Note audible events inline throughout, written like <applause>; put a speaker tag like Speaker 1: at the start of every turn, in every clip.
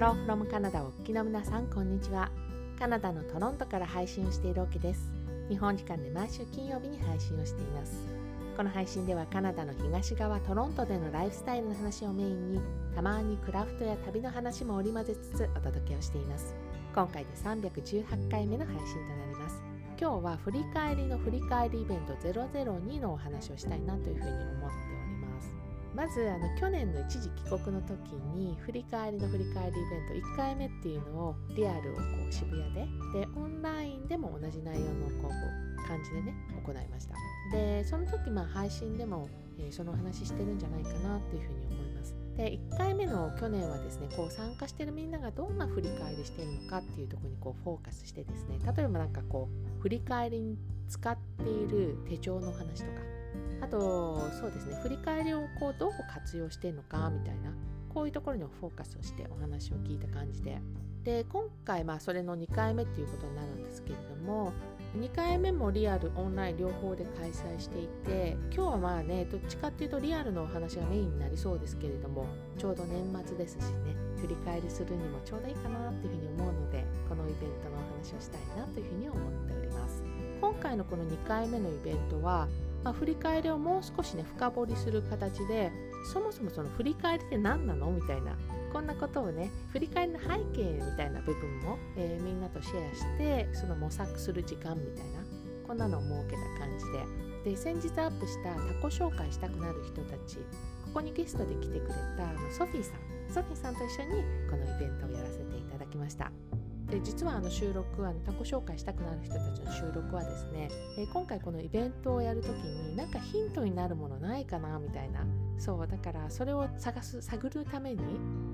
Speaker 1: ローフロムカナダお聞きの皆さんこんにちは。カナダのトロントから配信をしているわけです。日本時間で毎週金曜日に配信をしています。この配信ではカナダの東側トロントでのライフスタイルの話をメインにたまにクラフトや旅の話も織り交ぜつつお届けをしています。今回で318回目の配信となります。今日は振り返りの振り返りイベント002のお話をしたいなというふうに思っておりまずあの去年の一時帰国の時に振り返りの振り返りイベント1回目っていうのをリアルをこう渋谷ででオンラインでも同じ内容のこう感じでね行いました。でその時まあ配信でも、えー、その話してるんじゃないかなっていうふうに思いますで1回目の去年はですねこう参加してるみんながどんな振り返りしてるのかっていうとこにこうフォーカスしてですね例えばなんかこう振り返りに使っている手帳の話とかあとそうですね振り返りをこうどう活用してるのかみたいなこういうところにフォーカスをしてお話を聞いた感じで。で今回まあそれの2回目っていうことになるんですけれども2回目もリアルオンライン両方で開催していて今日はまあねどっちかっていうとリアルのお話がメインになりそうですけれどもちょうど年末ですしね振り返りするにもちょうどいいかなっていうふうに思うのでこのイベントのお話をしたいなというふうに思っております。今回のこの2回目のイベントはまあ、振り返りをもう少しね深掘りする形でそもそもその振り返りって何なの？みたいなこんなことをね振り返りの背景みたいな部分も、えー、みんなとシェアしてその模索する時間みたいなこんなのを設けた感じで。で先日アップしたタコ紹介したくなる人たちここにゲストで来てくれたあのソフィーさん。ソフィーさんと一緒にこのイベントをやらせていただきました。で実はあの収録あのタコ紹介したくなる人たちの収録はですね、え、今回このイベントをやるときになんかヒントになるものないかなみたいな。そうだからそれを探す探るために、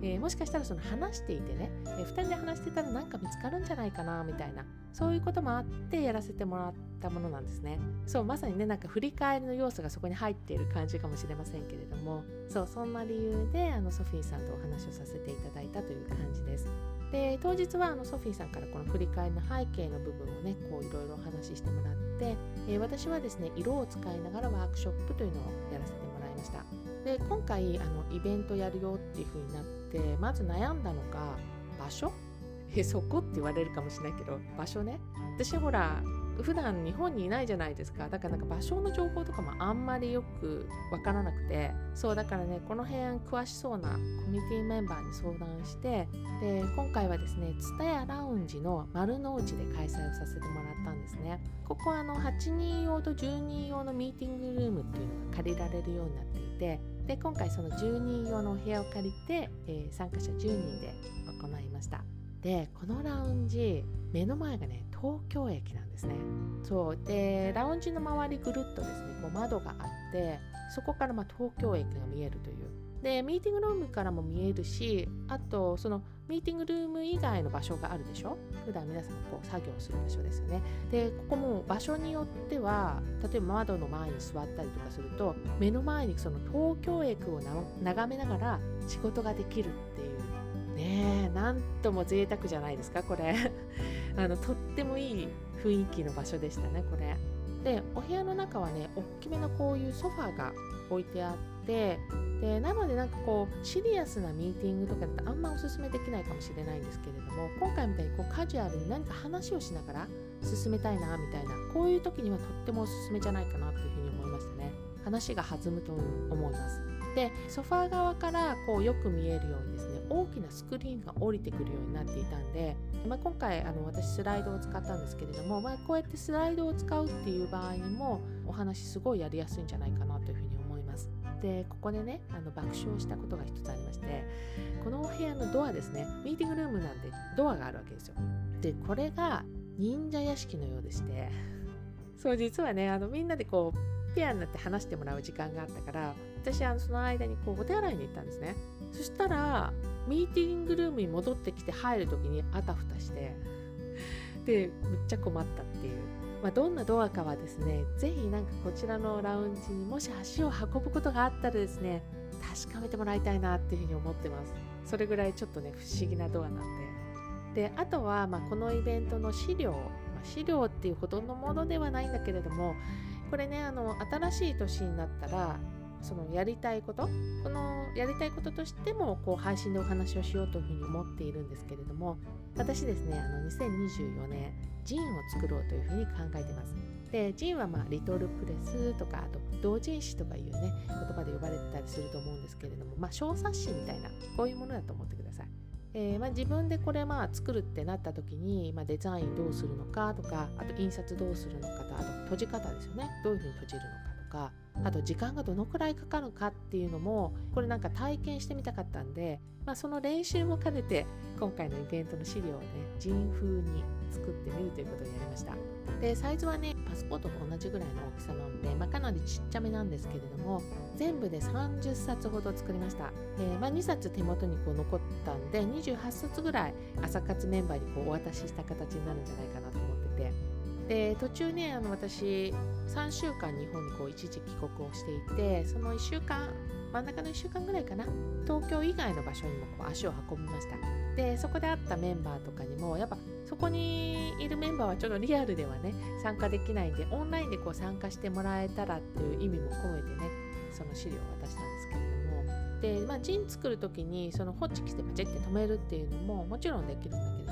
Speaker 1: えー、もしかしたらその話していてね、えー、2人で話してたらなんか見つかるんじゃないかなみたいな。そういうこともあってやらせてもらったものなんですね。そうまさにねなんか振り返りの要素がそこに入っている感じかもしれませんけれども。そうそんな理由であのソフィーさんとお話をさせていただいたという感じです。で当日はあのソフィーさんからこの振り返りの背景の部分をねこういろいろお話ししてもらって、えー、私はですね色を使いながらワークショップというのをやらせてもらいました。で今回あのイベントやるよっていう風になってまず悩んだのが場所？<laughs> えそこって言われるかもしれないけど場所ね。私ほら普段日本にいないじゃないですか。だからなんか場所の情報とかもあんまりよくわからなくて。そうだからねこの辺詳しそうなコミュニティメンバーに相談してで今回はですね蔦屋ラウンジの丸の内で開催をさせてもらったんですね。ここはあの8人用と10人用のミーティングルームっていうのが借りられるようになっていてで今回その10人用のお部屋を借りて、えー、参加者10人で行いました。でこのラウンジ目の前がね東京駅なんですね。そう。でラウンジの周りぐるっとですねこう窓があってそこからま東京駅が見えるという。でミーティングルームからも見えるしあとそのミーティングルーム以外の場所があるでしょ？普段皆さんこう作業する場所ですよね。でここも場所によっては例えば窓の前に座ったりとかすると目の前にその東京駅を眺めながら仕事ができるっていう。ねえなんとも贅沢じゃないですかこれ。あのとってもいい雰囲気の場所でしたねこれ。でお部屋の中はね大きめのこういうソファーが置いてあってでなのでなんかこうシリアスなミーティングとかだとあんまおすすめできないかもしれないんですけれども今回みたいにこうカジュアルに何か話をしながら進めたいなみたいなこういう時にはとってもおすすめじゃないかなというふうに思いましたね。話が弾むと思います。でソファー側からこうよく見えるようにですね大きなスクリーンが降りてくるようになっていたんで、まあ、今回あの私スライドを使ったんですけれども、まあ、こうやってスライドを使うっていう場合にもお話すごいやりやすいんじゃないかなというふうに思います。でここでねあの爆笑したことが一つありましてこのお部屋のドアですねミーティングルームなんでドアがあるわけですよ。でこれが忍者屋敷のようでしてそう実はねあのみんなでこうペアになって話してもらう時間があったから私はその間にこうお手洗いに行ったんですね。そしたらミーティングルームに戻ってきて入る時にあたふたしてでむっちゃ困ったっていう、まあ、どんなドアかはですね是非なんかこちらのラウンジにもし足を運ぶことがあったらですね確かめてもらいたいなっていうふうに思ってます。それぐらいちょっとね不思議なドアなんで。であとは、まあ、このイベントの資料、まあ、資料っていうほどのものではないんだけれどもこれねあの新しい年になったらそのやりたいことこのやりたいこととしてもこう配信でお話をしようというふうに思っているんですけれども私ですねあの2024年ジンを作ろうというふうに考えてます。でジンはまあリトルプレスとかあと同人誌とかいうね言葉で呼ばれてたりすると思うんですけれどもまあ小冊子みたいなこういうものだと思ってください。えー、まあ、自分でこれまあ作るってなった時に、まあ、デザインどうするのかとかあと印刷どうするのかとあと閉じ方ですよね。どういうふうに閉じるのか。かあと時間がどのくらいかかるかっていうのもこれなんか体験してみたかったんで、まあ、その練習も兼ねて今回のイベントの資料をね人風に作ってみるということをやりました。でサイズはねパスポートと同じぐらいの大きさなので、まあ、かなりちっちゃめなんですけれども全部で30冊ほど作りました、えー、まあ、2冊手元にこう残ったんで28冊ぐらい朝活メンバーにこうお渡しした形になるんじゃないかなとで途中ねあの私3週間日本にこう一時帰国をしていてその1週間真ん中の1週間ぐらいかな東京以外の場所にもこう足を運びました。でそこで会ったメンバーとかにもやっぱそこにいるメンバーはちょっとリアルではね参加できないんでオンラインでこう参加してもらえたらっていう意味も込めてねその資料を渡したんですけれども。で、まあ、ジン作る時にそのホッチキスでパチって止めるっていうのももちろんできるんだけど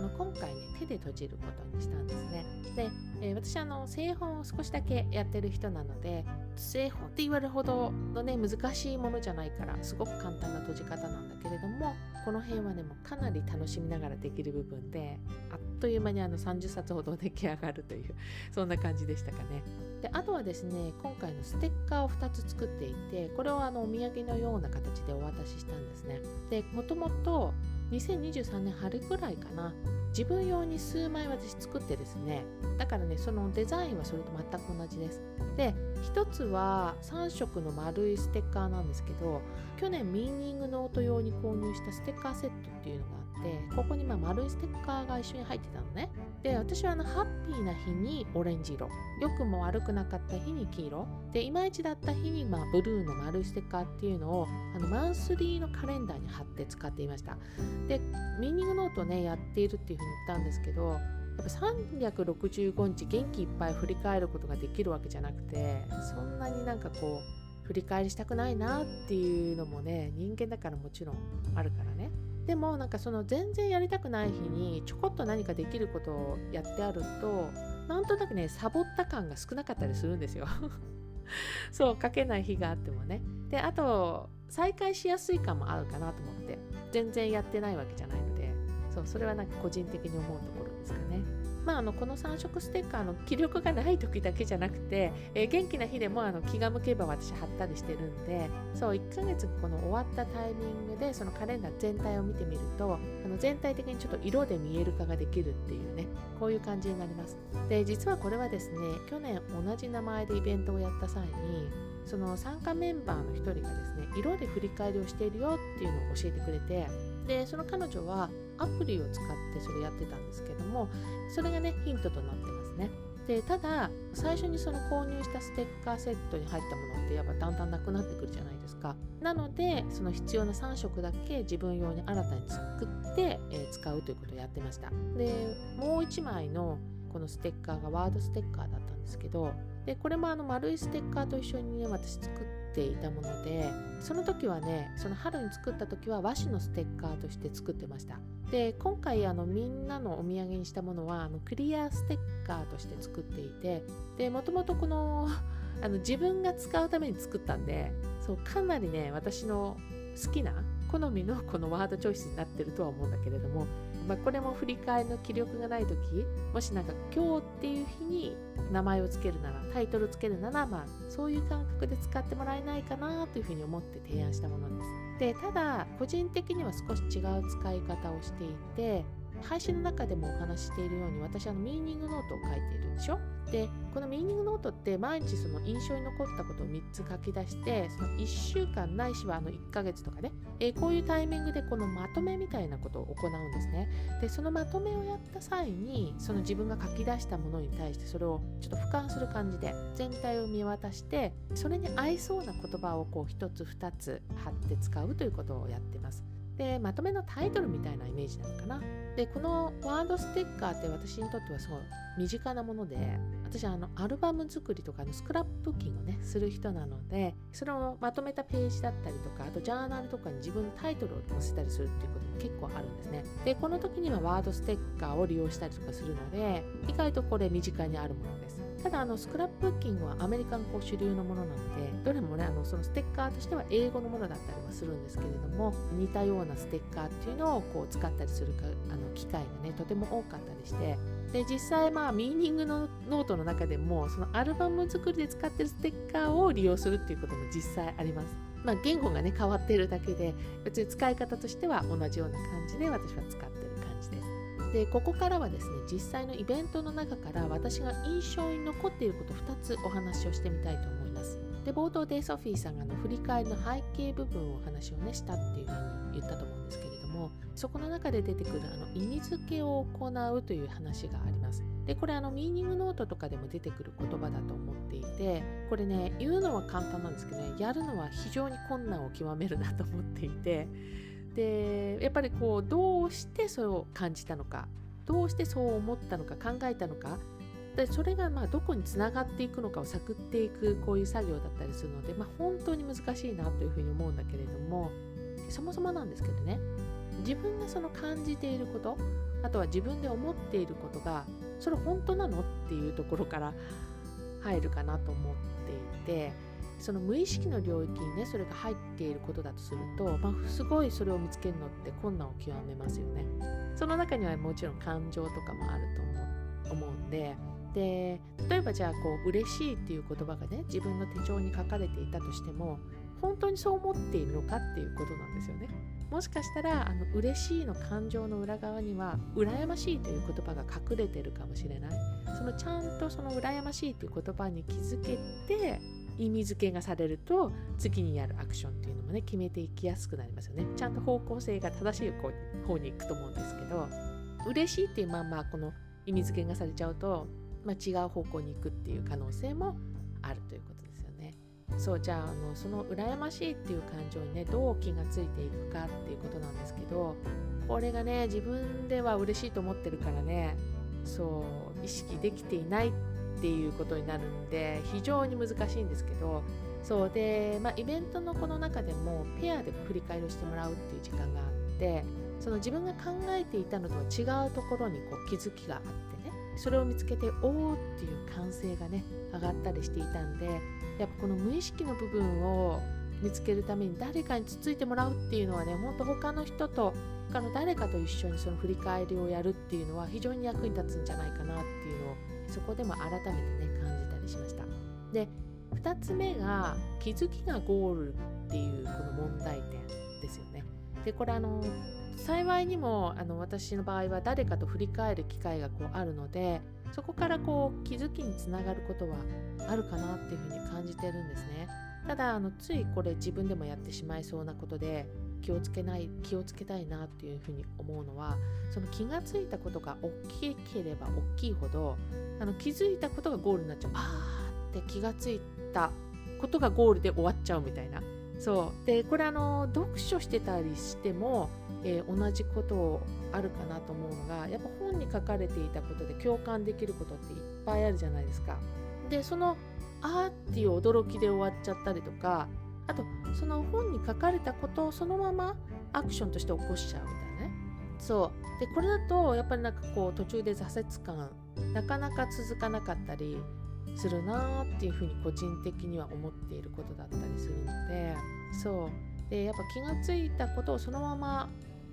Speaker 1: あの今回ね手で閉じることにしたんですね。で、えー、私あの製本を少しだけやってる人なので製本って言われるほどのね難しいものじゃないからすごく簡単な閉じ方なんだけれどもこの辺はねもうかなり楽しみながらできる部分であっという間にあの30冊ほど出来上がるという <laughs> そんな感じでしたかね。であとはですね今回のステッカーを2つ作っていてこれをあのお土産のような形でお渡ししたんですね。でもともと2023年春ぐらいかな。自分用に数枚私作ってですね。だからねそのデザインはそれと全く同じです。で1つは3色の丸いステッカーなんですけど去年ミーニングノート用に購入したステッカーセットっていうのがあってここにま丸いステッカーが一緒に入ってたのね。で私はあのハッピーな日にオレンジ色。良くも悪くなかった日に黄色。でいまいちだった日にまあブルーの丸いステッカーっていうのをあのマンスリーのカレンダーに貼って使っていました。でミーニングノートねやっているっていうふうに言ったんですけどやっぱ365日元気いっぱい振り返ることができるわけじゃなくてそんなになんかこう振り返りしたくないなっていうのもね人間だからもちろんあるからね。でもなんかその全然やりたくない日にちょこっと何かできることをやってあるとなんとなくねサボった感が少なかったりするんですよ。<laughs> そう書けない日があってもね。であと再開しやすい感もあるかなと思って。全然やってないわけじゃないので。そうそれはなんか個人的に思うところですかね。まあ、あのこの3色ステッカーの気力がない時だけじゃなくて、えー、元気な日でもあの気が向けば私貼ったりしてるんでそう1ヶ月この終わったタイミングでそのカレンダー全体を見てみるとあの全体的にちょっと色で見える化ができるっていうねこういう感じになります。で実はこれはですね去年同じ名前でイベントをやった際にその参加メンバーの一人がですね色で振り返りをしているよっていうのを教えてくれてでその彼女はアプリを使ってそれやってたんですけどもそれがねヒントとなってますね。でただ最初にその購入したステッカーセットに入ったものってやっぱだんだんなくなってくるじゃないですか。なのでその必要な3色だけ自分用に新たに作って、えー、使うということをやってました。でもう1枚のこのステッカーがワードステッカーだったんですけどでこれもあの丸いステッカーと一緒にね私作っていたものでその時はねその春に作った時は和紙のステッカーとして作ってました。で今回あのみんなのお土産にしたものはあのクリアステッカーとして作っていてでもともとこの <laughs> あの自分が使うために作ったんでそうかなりね私の好きな好みのこのワードチョイスになってるとは思うんだけれどもまあ、これも振り返りの気力がない時もしなんか今日っていう日に名前を付けるならタイトル付けるならまあそういう感覚で使ってもらえないかなというふうに思って提案したものです。でただ個人的には少し違う使い方をしていて配信の中でもお話ししているように私あのミーニングノートを書いているでしょ？でこのミーニングノートって毎日その印象に残ったことを3つ書き出してその1週間ないしはあの1ヶ月とかね、えー、こういうタイミングでこのまとめみたいなことを行うんですね。でそのまとめをやった際にその自分が書き出したものに対してそれをちょっと俯瞰する感じで全体を見渡してそれに合いそうな言葉をこう1つ2つ貼って使うということをやってます。でまとめのタイトルみたいなイメージなのかな。でこのワードステッカーって私にとってはすごい身近なもので私あのアルバム作りとかのスクラップキングをねする人なのでそれをまとめたページだったりとかあとジャーナルとかに自分のタイトルを載せたりするっていうことも結構あるんですね。でこの時にはワードステッカーを利用したりとかするので意外とこれ身近にあるものです。ただあのスクラップブッキングはアメリカンこう主流のものなのでどれもねあのそのステッカーとしては英語のものだったりはするんですけれども似たようなステッカーっていうのをこう使ったりするかあの機会がねとても多かったりしてで実際まあミーニングのノートの中でもそのアルバム作りで使ってるステッカーを利用するっていうことも実際あります。まあ、言語がね変わってるだけで別に使い方としては同じような感じで私は使ってで。ここからはですね実際のイベントの中から私が印象に残っていること2つお話をしてみたいと思います。で冒頭でソフィーさんがの振り返りの背景部分をお話をねしたっていうふうに言ったと思うんですけれどもそこの中で出てくるあの意味付けを行うという話があります。でこれあのミーニングノートとかでも出てくる言葉だと思っていてこれね言うのは簡単なんですけどねやるのは非常に困難を極めるなと思っていてでやっぱりこうどうしてそれを感じたのかどうしてそう思ったのか考えたのかでそれがまあどこにつながっていくのかを探っていくこういう作業だったりするので、まあ、本当に難しいなというふうに思うんだけれどもそもそもなんですけどね自分がその感じていることあとは自分で思っていることがそれ本当なのっていうところから入るかなと思っていてその無意識の領域にねそれが入っていることだとすると、まあ、すごいそれを見つけるのって困難を極めますよね。その中にはもちろん感情とかもあると思うんでで例えばじゃあこう嬉しいっていう言葉がね自分の手帳に書かれていたとしても本当にそう思っているのかっていうことなんですよね。もしかしたらあの嬉しいの感情の裏側には羨ましいという言葉が隠れてるかもしれないそのちゃんとその羨ましいという言葉に気づけて意味付けがされると次にやるアクションっていうのもね決めていきやすくなりますよね。ちゃんと方向性が正しい方に行くと思うんですけど嬉しいっていうまんまこの意味付けがされちゃうと、まあ、違う方向に行くっていう可能性もあるということですよね。そうじゃああのその羨ましいっていう感情にねどう気がついていくかっていうことなんですけどこれがね自分では嬉しいと思ってるからねそう意識できていないっていうことになるんで非常に難しいんですけどそうで、まあ、イベントのこの中でもペアで振り返りをしてもらうっていう時間があってその自分が考えていたのとは違うところにこう気づきがあってねそれを見つけておおっていう感性がね上がったりしていたんでやっぱこの無意識の部分を見つけるために誰かにつついてもらうっていうのはねほんと他の人と他の誰かと一緒にその振り返りをやるっていうのは非常に役に立つんじゃないかなっていうのをそこでも改めてね感じたりしました。で2つ目が気づきがゴールっていうこの問題点ですよね。でこれあの幸いにもあの私の場合は誰かと振り返る機会がこうあるのでそこからこう気づきにつながることはあるかなっていうふうに感じてるんですね。ただあのついこれ自分でもやってしまいそうなことで気をつけない気をつけたいなっていうふうに思うのはその気がついたことが大きければ大きいほどあの気づいたことがゴールになっちゃう。あーって気がついたことがゴールで終わっちゃうみたいな。そう。でこれあの読書してたりしても、えー、同じことあるかなと思うのがやっぱ本に書かれていたことで共感できることっていっぱいあるじゃないですか。でそのあーっていう驚きで終わっちゃったりとかあとその本に書かれたことをそのままアクションとして起こしちゃうみたいなね。そう。でこれだとやっぱりなんかこう途中で挫折感なかなか続かなかったりするなーっていうふうに個人的には思っていることだったりするのでそう。でやっぱ気がついたことをそのまま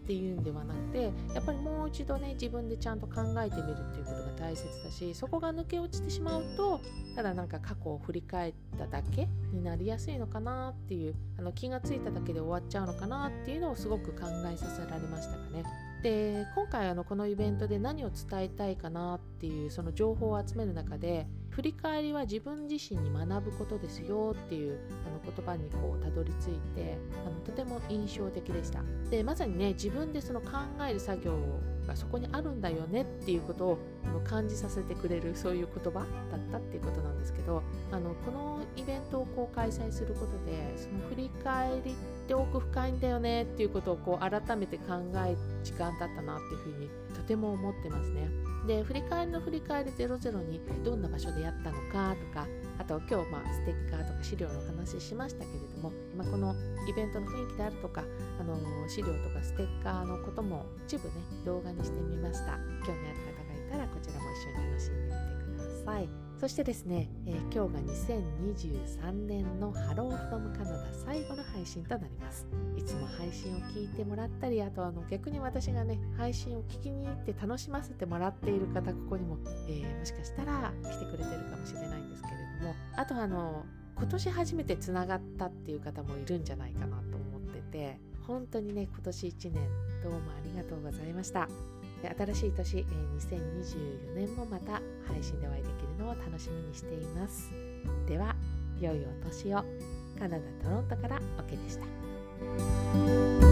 Speaker 1: っていうんではなくてやっぱりもう一度ね自分でちゃんと考えてみるっていうことが大切だしそこが抜け落ちてしまうとただなんか過去を振り返っただけになりやすいのかなっていうあの気がついただけで終わっちゃうのかなっていうのをすごく考えさせられましたかね。で今回あのこのイベントで何を伝えたいかなっていうその情報を集める中で振り返りは自分自身に学ぶことですよっていうあの言葉にこうたどり着いてあのとても印象的でした。でまさにね自分でその考える作業をがそこにあるんだよねっていうことを感じさせてくれるそういう言葉だったっていうことなんですけどあのこのイベントをこう開催することでその振り返りって奥深いんだよねっていうことをこう改めて考える時間だったなっていうふうにとても思ってますね。で振り返りの振り返り00にどんな場所でやったのかとかあと今日まあステッカーとか資料の話しましたけれども、まあ、このイベントの雰囲気であるとかあの資料とかステッカーのことも一部ね動画にしてみました。興味ある方がいたらこちらも一緒に楽しんでみてください。そしてですね、えー、今日が2023年のハローフロムカナダ最後の配信となります。いつも配信を聞いてもらったり、あとあの逆に私がね、配信を聞きに行って楽しませてもらっている方、ここにも、えー、もしかしたら来てくれてるかもしれないんですけれども、あとあの、今年初めてつながったっていう方もいるんじゃないかなと思ってて、本当にね、今年1年どうもありがとうございました。新しい年、え2024年もまた配信でお会いできるのを楽しみにしています。では良いお年を。カナダ・トロントからオケでした。